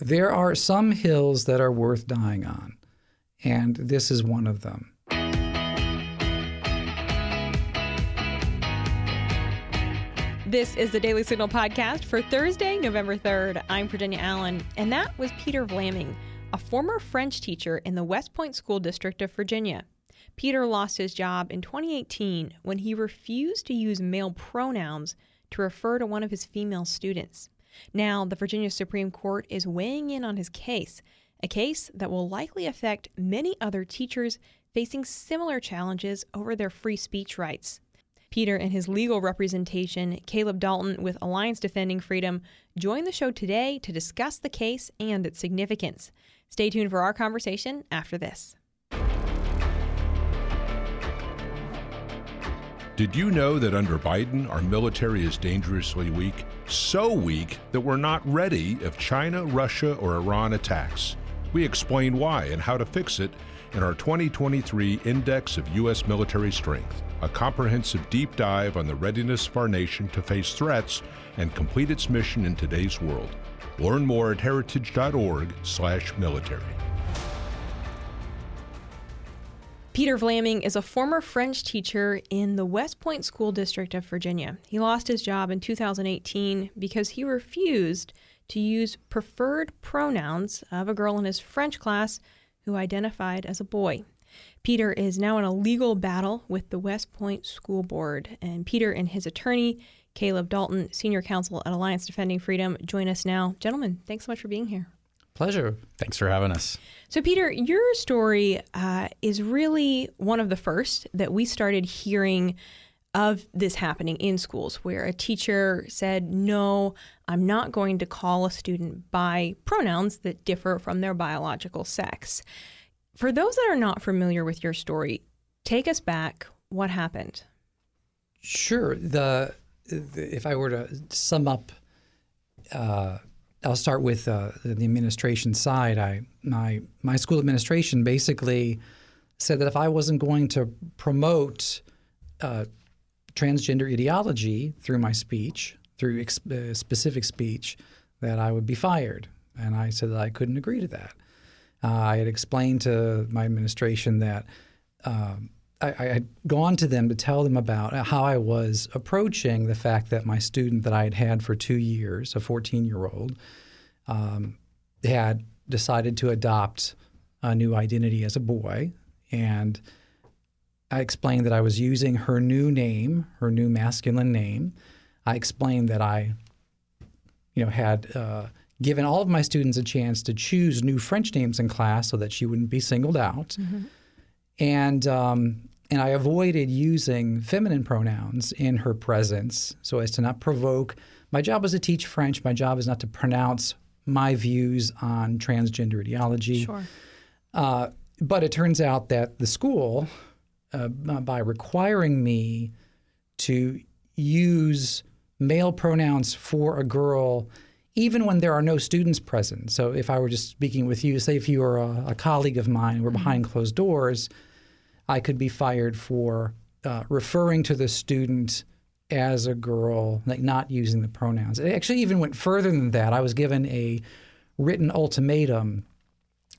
There are some hills that are worth dying on, and this is one of them. This is the Daily Signal podcast for Thursday, November 3rd. I'm Virginia Allen, and that was Peter Vlaming, a former French teacher in the West Point School District of Virginia. Peter lost his job in 2018 when he refused to use male pronouns to refer to one of his female students. Now, the Virginia Supreme Court is weighing in on his case, a case that will likely affect many other teachers facing similar challenges over their free speech rights. Peter and his legal representation, Caleb Dalton with Alliance Defending Freedom, join the show today to discuss the case and its significance. Stay tuned for our conversation after this. Did you know that under Biden, our military is dangerously weak? So weak that we're not ready if China, Russia, or Iran attacks. We explain why and how to fix it in our 2023 Index of U.S. Military Strength, a comprehensive deep dive on the readiness of our nation to face threats and complete its mission in today's world. Learn more at heritage.org/military. Peter Vlaming is a former French teacher in the West Point School District of Virginia. He lost his job in 2018 because he refused to use preferred pronouns of a girl in his French class who identified as a boy. Peter is now in a legal battle with the West Point School Board, and Peter and his attorney, Caleb Dalton, senior counsel at Alliance Defending Freedom, join us now. Gentlemen, thanks so much for being here. Pleasure. Thanks for having us. So, Peter, your story uh, is really one of the first that we started hearing of this happening in schools, where a teacher said, No, I'm not going to call a student by pronouns that differ from their biological sex. For those that are not familiar with your story, take us back. What happened? Sure. The, the if I were to sum up uh, I'll start with uh, the administration side. I my my school administration basically said that if I wasn't going to promote uh, transgender ideology through my speech, through ex- uh, specific speech, that I would be fired. And I said that I couldn't agree to that. Uh, I had explained to my administration that um, I, I, had gone to them to tell them about how I was approaching the fact that my student that I had had for two years, a 14 year old, um, had decided to adopt a new identity as a boy. And I explained that I was using her new name, her new masculine name. I explained that I, you know, had uh, given all of my students a chance to choose new French names in class so that she wouldn't be singled out. Mm-hmm. And um, and I avoided using feminine pronouns in her presence so as to not provoke. My job was to teach French. My job is not to pronounce my views on transgender ideology. Sure. Uh, but it turns out that the school, uh, by requiring me to use male pronouns for a girl, even when there are no students present. So if I were just speaking with you, say if you were a, a colleague of mine, we're mm-hmm. behind closed doors I could be fired for uh, referring to the student as a girl, like not using the pronouns. It actually even went further than that. I was given a written ultimatum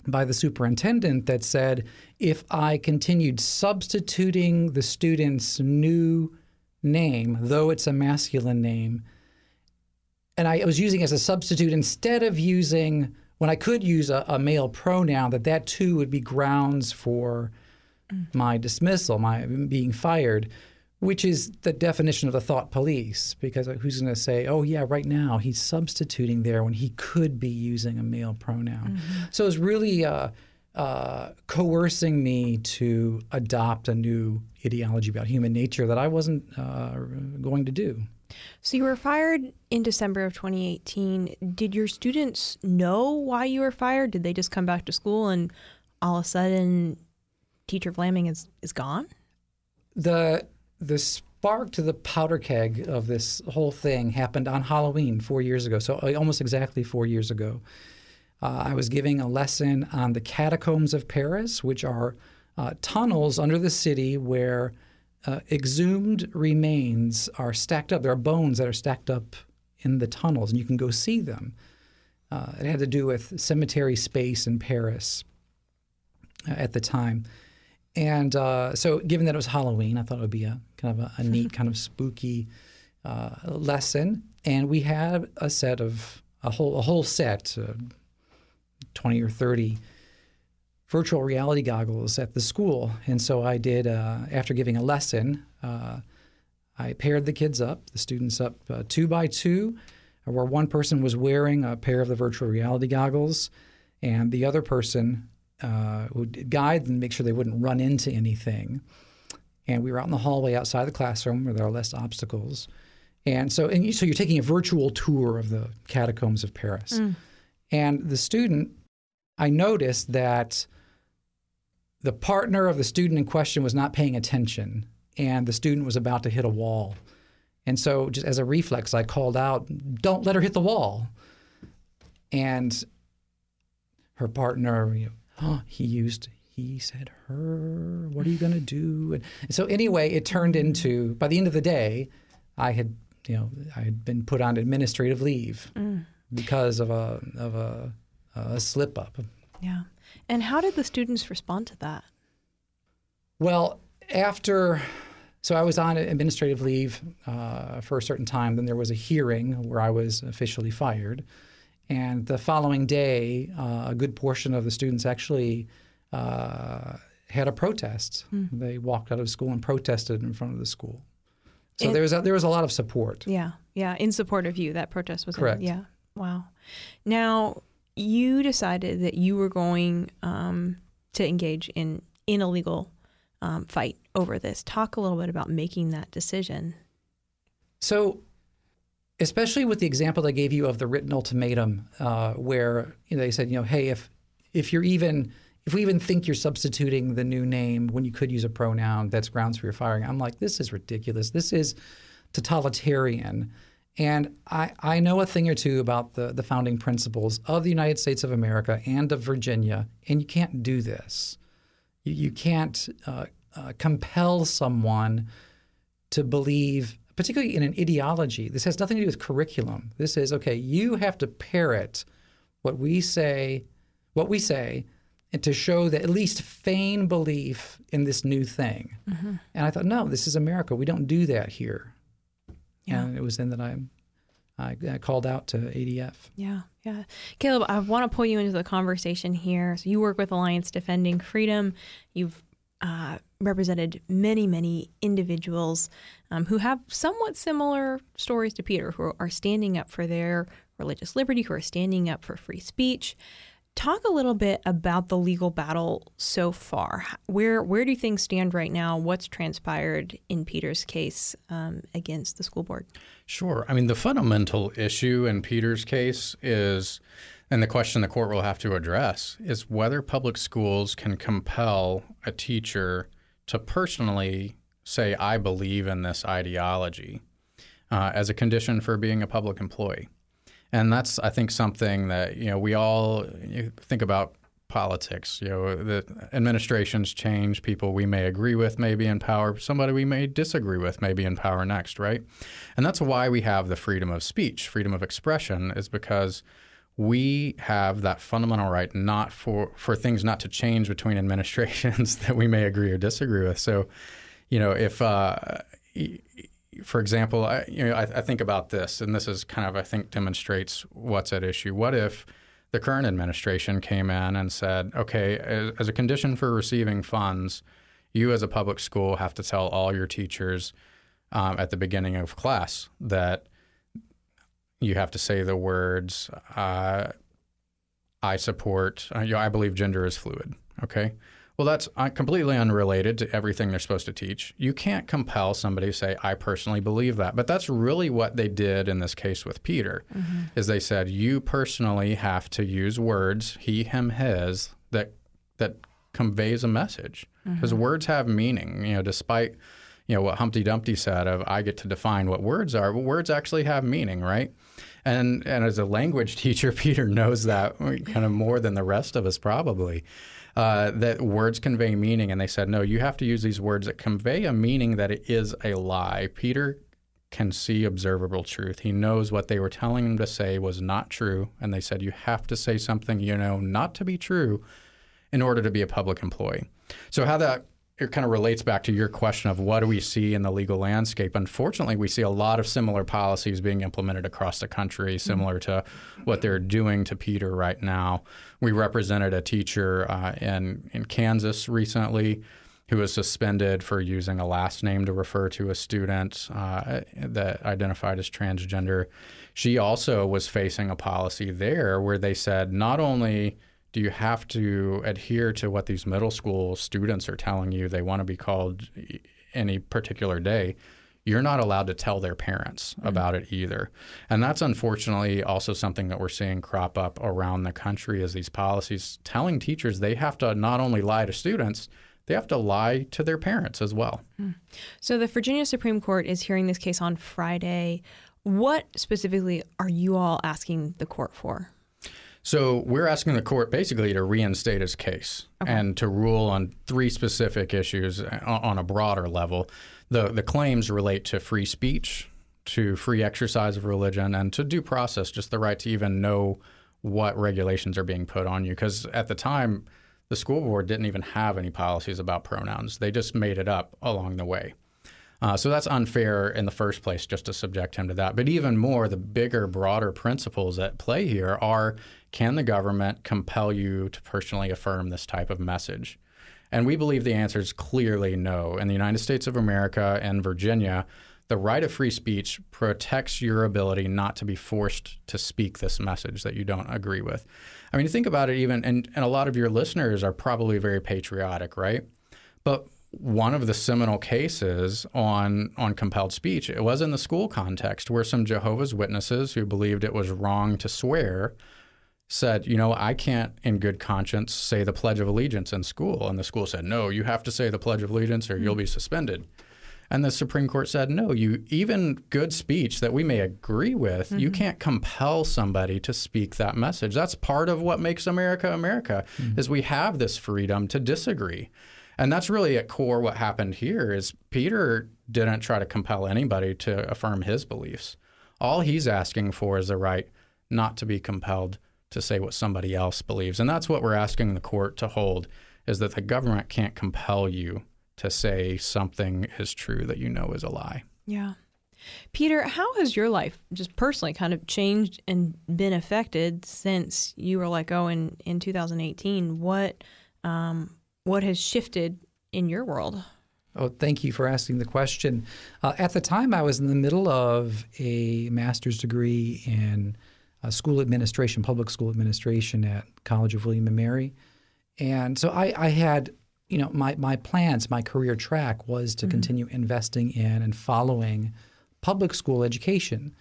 by the superintendent that said if I continued substituting the student's new name, though it's a masculine name, and I was using as a substitute instead of using when I could use a, a male pronoun, that that too would be grounds for my dismissal, my being fired, which is the definition of the thought police. Because who's going to say, oh, yeah, right now he's substituting there when he could be using a male pronoun? Mm-hmm. So it's really uh, uh, coercing me to adopt a new ideology about human nature that I wasn't uh, going to do. So you were fired in December of 2018. Did your students know why you were fired? Did they just come back to school and all of a sudden Teacher Vlaming is is gone? The the spark to the powder keg of this whole thing happened on Halloween four years ago. So uh, almost exactly four years ago, uh, I was giving a lesson on the catacombs of Paris, which are uh, tunnels under the city where uh, exhumed remains are stacked up. There are bones that are stacked up in the tunnels, and you can go see them. Uh, it had to do with cemetery space in Paris uh, at the time. And uh, so, given that it was Halloween, I thought it would be a kind of a, a neat, kind of spooky uh, lesson. And we had a set of a whole a whole set, uh, twenty or thirty virtual reality goggles at the school. And so I did uh, after giving a lesson. Uh, I paired the kids up, the students up uh, two by two, where one person was wearing a pair of the virtual reality goggles, and the other person uh, would guide them, make sure they wouldn't run into anything. And we were out in the hallway outside the classroom where there are less obstacles. And so, and you, so you're taking a virtual tour of the catacombs of Paris. Mm. And the student, I noticed that the partner of the student in question was not paying attention, and the student was about to hit a wall. And so, just as a reflex, I called out, "Don't let her hit the wall." And her partner, you know, oh, he used he said her what are you going to do and so anyway it turned into by the end of the day i had you know i had been put on administrative leave mm. because of a of a, a slip up. Yeah. And how did the students respond to that? Well after so i was on administrative leave uh, for a certain time then there was a hearing where i was officially fired and the following day, uh, a good portion of the students actually uh, had a protest. Mm. They walked out of school and protested in front of the school. So there was a, there was a lot of support. Yeah, yeah, in support of you. That protest was correct. In, yeah, wow. Now you decided that you were going um, to engage in in a legal um, fight over this. Talk a little bit about making that decision. So especially with the example I gave you of the written ultimatum, uh, where you know, they said, you know, hey, if if you're even if we even think you're substituting the new name when you could use a pronoun, that's grounds for your firing. I'm like, this is ridiculous. This is totalitarian. And I, I know a thing or two about the, the founding principles of the United States of America and of Virginia, and you can't do this. You, you can't uh, uh, compel someone to believe particularly in an ideology. This has nothing to do with curriculum. This is okay, you have to parrot what we say, what we say, and to show that at least feign belief in this new thing. Mm-hmm. And I thought, no, this is America. We don't do that here. Yeah. And it was then that I, I, I called out to ADF. Yeah, yeah. Caleb, I want to pull you into the conversation here. So you work with Alliance Defending Freedom. You've uh, represented many, many individuals um, who have somewhat similar stories to Peter, who are standing up for their religious liberty, who are standing up for free speech. Talk a little bit about the legal battle so far. Where where do things stand right now? What's transpired in Peter's case um, against the school board? Sure. I mean, the fundamental issue in Peter's case is and the question the court will have to address is whether public schools can compel a teacher to personally say, I believe in this ideology uh, as a condition for being a public employee. And that's, I think, something that, you know, we all think about politics. You know, the administrations change, people we may agree with may be in power, somebody we may disagree with may be in power next, right? And that's why we have the freedom of speech, freedom of expression, is because – we have that fundamental right not for for things not to change between administrations that we may agree or disagree with. So, you know, if uh, for example, I, you know, I, I, think about this, and this is kind of I think demonstrates what's at issue. What if the current administration came in and said, okay, as, as a condition for receiving funds, you as a public school have to tell all your teachers um, at the beginning of class that you have to say the words, uh, I support, uh, you know, I believe gender is fluid. Okay. Well, that's uh, completely unrelated to everything they're supposed to teach. You can't compel somebody to say, I personally believe that. But that's really what they did in this case with Peter, mm-hmm. is they said, you personally have to use words, he, him, his, that, that conveys a message. Because mm-hmm. words have meaning, you know, despite – you know what Humpty Dumpty said of I get to define what words are. Well, words actually have meaning, right? And and as a language teacher, Peter knows that kind of more than the rest of us probably. Uh, that words convey meaning, and they said no, you have to use these words that convey a meaning that it is a lie. Peter can see observable truth. He knows what they were telling him to say was not true, and they said you have to say something you know not to be true in order to be a public employee. So how that it kind of relates back to your question of what do we see in the legal landscape. Unfortunately, we see a lot of similar policies being implemented across the country, similar to what they're doing to Peter right now. We represented a teacher uh, in in Kansas recently who was suspended for using a last name to refer to a student uh, that identified as transgender. She also was facing a policy there where they said not only do you have to adhere to what these middle school students are telling you they want to be called any particular day? You're not allowed to tell their parents mm-hmm. about it either. And that's unfortunately also something that we're seeing crop up around the country as these policies telling teachers they have to not only lie to students, they have to lie to their parents as well. Hmm. So the Virginia Supreme Court is hearing this case on Friday. What specifically are you all asking the court for? So we're asking the court basically to reinstate his case okay. and to rule on three specific issues uh, on a broader level. The the claims relate to free speech, to free exercise of religion, and to due process, just the right to even know what regulations are being put on you. Because at the time, the school board didn't even have any policies about pronouns; they just made it up along the way. Uh, so that's unfair in the first place just to subject him to that. But even more, the bigger, broader principles at play here are can the government compel you to personally affirm this type of message? And we believe the answer is clearly no. In the United States of America and Virginia, the right of free speech protects your ability not to be forced to speak this message that you don't agree with. I mean, think about it even, and, and a lot of your listeners are probably very patriotic, right? But one of the seminal cases on on compelled speech, it was in the school context where some Jehovah's Witnesses who believed it was wrong to swear said, you know, I can't in good conscience say the Pledge of Allegiance in school. And the school said, no, you have to say the Pledge of Allegiance or you'll be suspended. And the Supreme Court said, no, you even good speech that we may agree with, mm-hmm. you can't compel somebody to speak that message. That's part of what makes America America mm-hmm. is we have this freedom to disagree. And that's really at core what happened here is Peter didn't try to compel anybody to affirm his beliefs. All he's asking for is the right not to be compelled to say what somebody else believes. And that's what we're asking the court to hold is that the government can't compel you to say something is true that you know is a lie. Yeah. Peter, how has your life just personally kind of changed and been affected since you were let go in, in 2018? What um, what has shifted in your world? Oh, thank you for asking the question. Uh, at the time, I was in the middle of a master's degree in uh, school administration, public school administration at College of William and Mary, and so I, I had, you know, my my plans, my career track was to mm-hmm. continue investing in and following public school education,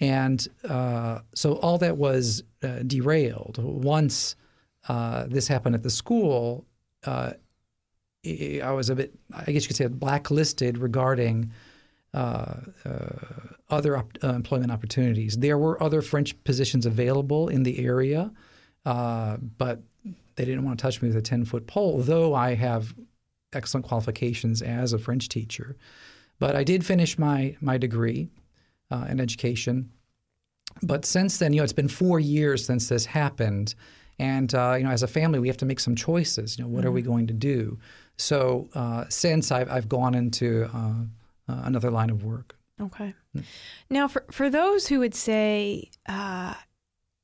and uh, so all that was uh, derailed once. Uh, this happened at the school uh, I was a bit, I guess you could say, blacklisted regarding uh, uh, other op- uh, employment opportunities. There were other French positions available in the area, uh, but they didn't want to touch me with a 10 foot pole, though I have excellent qualifications as a French teacher. But I did finish my, my degree in education. But since then, you know, it's been four years since this happened. And uh, you know, as a family, we have to make some choices. You know, what mm-hmm. are we mm-hmm. going to do? So uh, since I've, I've gone into uh, uh another line of work. Okay. Mm. Now, for for those who would say, uh,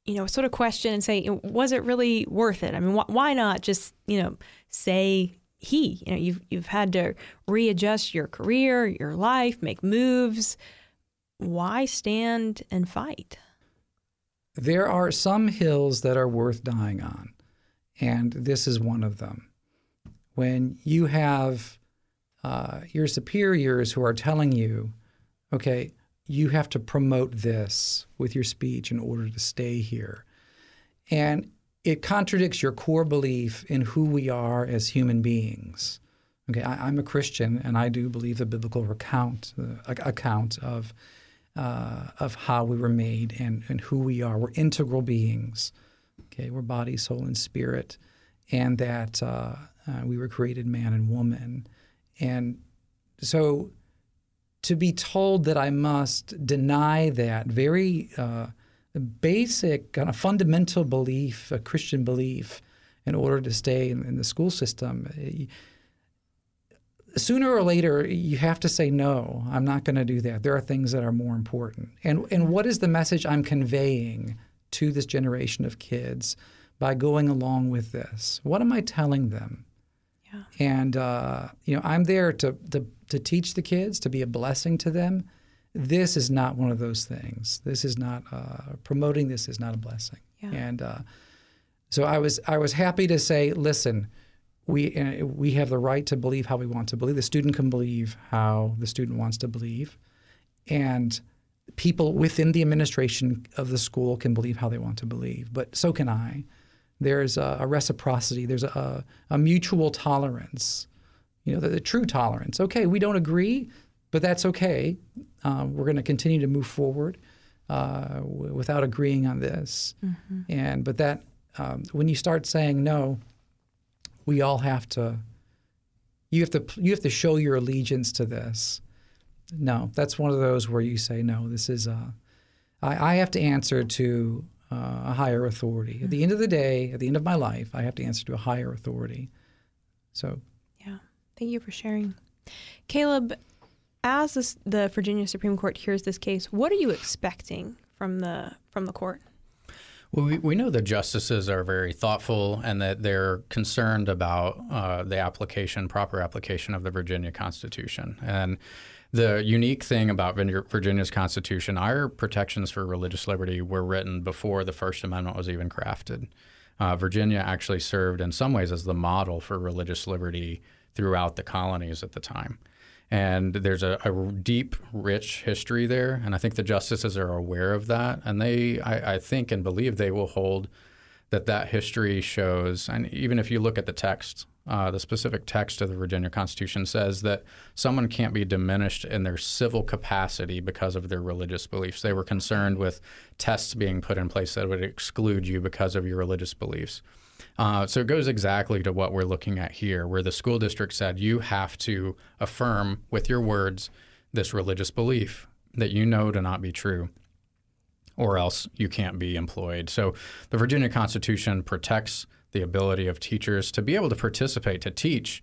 you know, sort of question and say, was it really worth it? I mean, wh- why not just you know say he? You know, you've you've had to readjust your career, your life, make moves. Why stand and fight? There are some hills that are worth dying on, and this is one of them. When you have uh, your superiors who are telling you, okay, you have to promote this with your speech in order to stay here. And it contradicts your core belief in who we are as human beings. Okay, I, am a Christian and I do believe the biblical recount, uh, account of uh, of how we were made and, and who we are. We're integral beings. Okay, we're body, soul, and spirit, and that uh, uh, we were created man and woman. And so to be told that I must deny that very uh, basic, kind of fundamental belief, a Christian belief, in order to stay in, in the school system. Sooner or later, you have to say, no, I'm not going to do that. There are things that are more important. And, and what is the message I'm conveying to this generation of kids by going along with this? What am I telling them? Yeah. And, uh, you know, I'm there to, to, to teach the kids, to be a blessing to them. This is not one of those things. This is not, uh, promoting this is not a blessing. Yeah. And, uh, so I was I was happy to say, listen, we uh, we have the right to believe how we want to believe. The student can believe how the student wants to believe, and people within the administration of the school can believe how they want to believe. But so can I. There's a, a reciprocity. There's a, a, mutual tolerance. You know, the, the, true tolerance. Okay, we don't agree, but that's okay. Uh, we're going to continue to move forward uh, w- without agreeing on this. Mm-hmm. And but that um, when you start saying no, we all have to. You have to you have to show your allegiance to this. No, that's one of those where you say no. This is a. I, I have to answer to uh, a higher authority. At the end of the day, at the end of my life, I have to answer to a higher authority. So. Yeah, thank you for sharing, Caleb. As this, the Virginia Supreme Court hears this case, what are you expecting from the from the court? Well, we, we know the justices are very thoughtful and that they're concerned about uh, the application, proper application of the Virginia Constitution. And the unique thing about Virginia's Constitution, our protections for religious liberty were written before the First Amendment was even crafted. Uh, Virginia actually served in some ways as the model for religious liberty throughout the colonies at the time. And there's a, a, deep, rich history there. And I think the justices are aware of that. And they, I, I, think and believe they will hold that that history shows, and even if you look at the text, uh, the specific text of the Virginia Constitution says that someone can't be diminished in their civil capacity because of their religious beliefs. They were concerned with tests being put in place that would exclude you because of your religious beliefs. Uh, so it goes exactly to what we're looking at here, where the school district said you have to affirm with your words this religious belief that you know to not be true, or else you can't be employed. So the Virginia Constitution protects the ability of teachers to be able to participate, to teach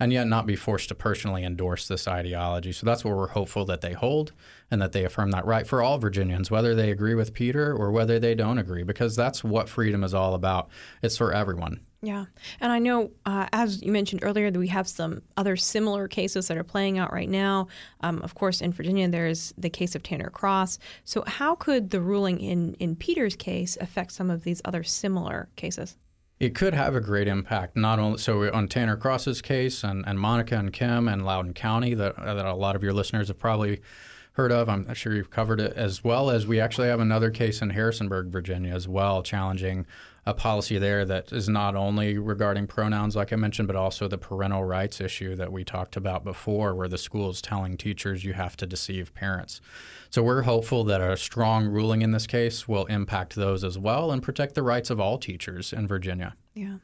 and yet not be forced to personally endorse this ideology. So that's what we're hopeful that they hold and that they affirm that right for all Virginians, whether they agree with Peter or whether they don't agree, because that's what freedom is all about. It's for everyone. Yeah. And I know, uh, as you mentioned earlier, that we have some other similar cases that are playing out right now. Um, of course, in Virginia, there's the case of Tanner Cross. So, how could the ruling in, in Peter's case affect some of these other similar cases? it could have a great impact. Not only so on Tanner Cross's case and, and Monica and Kim and Loudoun County that that a lot of your listeners have probably heard of. I'm not sure you've covered it as well as we actually have another case in Harrisonburg, Virginia, as well, challenging a policy there that is not only regarding pronouns, like I mentioned, but also the parental rights issue that we talked about before, where the school is telling teachers you have to deceive parents. So we're hopeful that a strong ruling in this case will impact those as well and protect the rights of all teachers in Virginia. Yeah.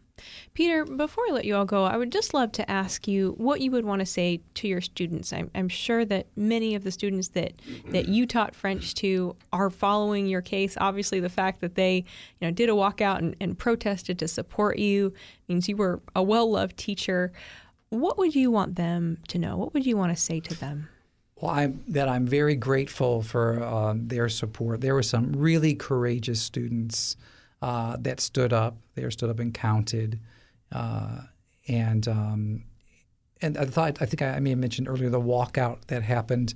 Peter, before I let you all go, I would just love to ask you what you would want to say to your students. I'm, I'm sure that many of the students that, that you taught French to are following your case. Obviously, the fact that they you know, did a walkout and, and protested to support you means you were a well loved teacher. What would you want them to know? What would you want to say to them? Well, I'm, that I'm very grateful for um, their support. There were some really courageous students uh, that stood up. They stood up and counted, uh, and um, and I thought I think I, may have mentioned earlier the walkout that happened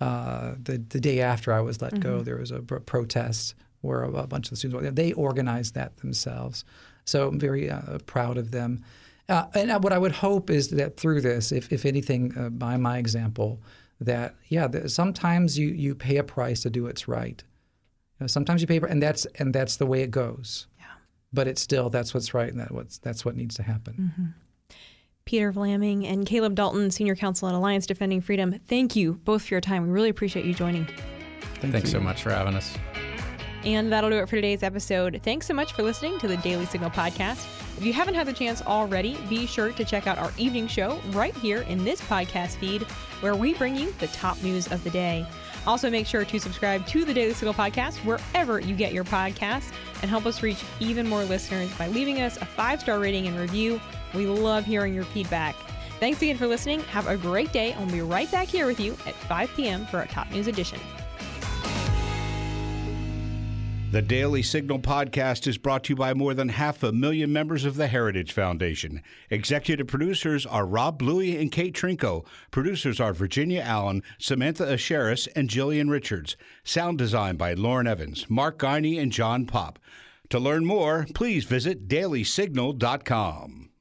uh, the the day after I was let mm-hmm. go. There was a pr- protest where a, a, bunch of the students they organized that themselves. So I'm very uh, proud of them. Uh, and what I would hope is that through this, if, if anything, uh, by my example, that yeah, sometimes you you pay a price to do what's right. You know, sometimes you pay, and that's and that's the way it goes. Yeah. But it's still that's what's right, and that what's that's what needs to happen. Mm-hmm. Peter Vlaming and Caleb Dalton, Senior Counsel at Alliance Defending Freedom. Thank you both for your time. We really appreciate you joining. Thank Thanks you. so much for having us. And that'll do it for today's episode. Thanks so much for listening to the Daily Signal podcast. If you haven't had the chance already, be sure to check out our evening show right here in this podcast feed, where we bring you the top news of the day. Also, make sure to subscribe to the Daily Signal podcast wherever you get your podcasts and help us reach even more listeners by leaving us a five star rating and review. We love hearing your feedback. Thanks again for listening. Have a great day, and we'll be right back here with you at 5 p.m. for our Top News Edition. The Daily Signal podcast is brought to you by more than half a million members of the Heritage Foundation. Executive producers are Rob Bluey and Kate Trinko. Producers are Virginia Allen, Samantha Aschieris, and Jillian Richards. Sound design by Lauren Evans, Mark Guiney, and John Popp. To learn more, please visit dailysignal.com.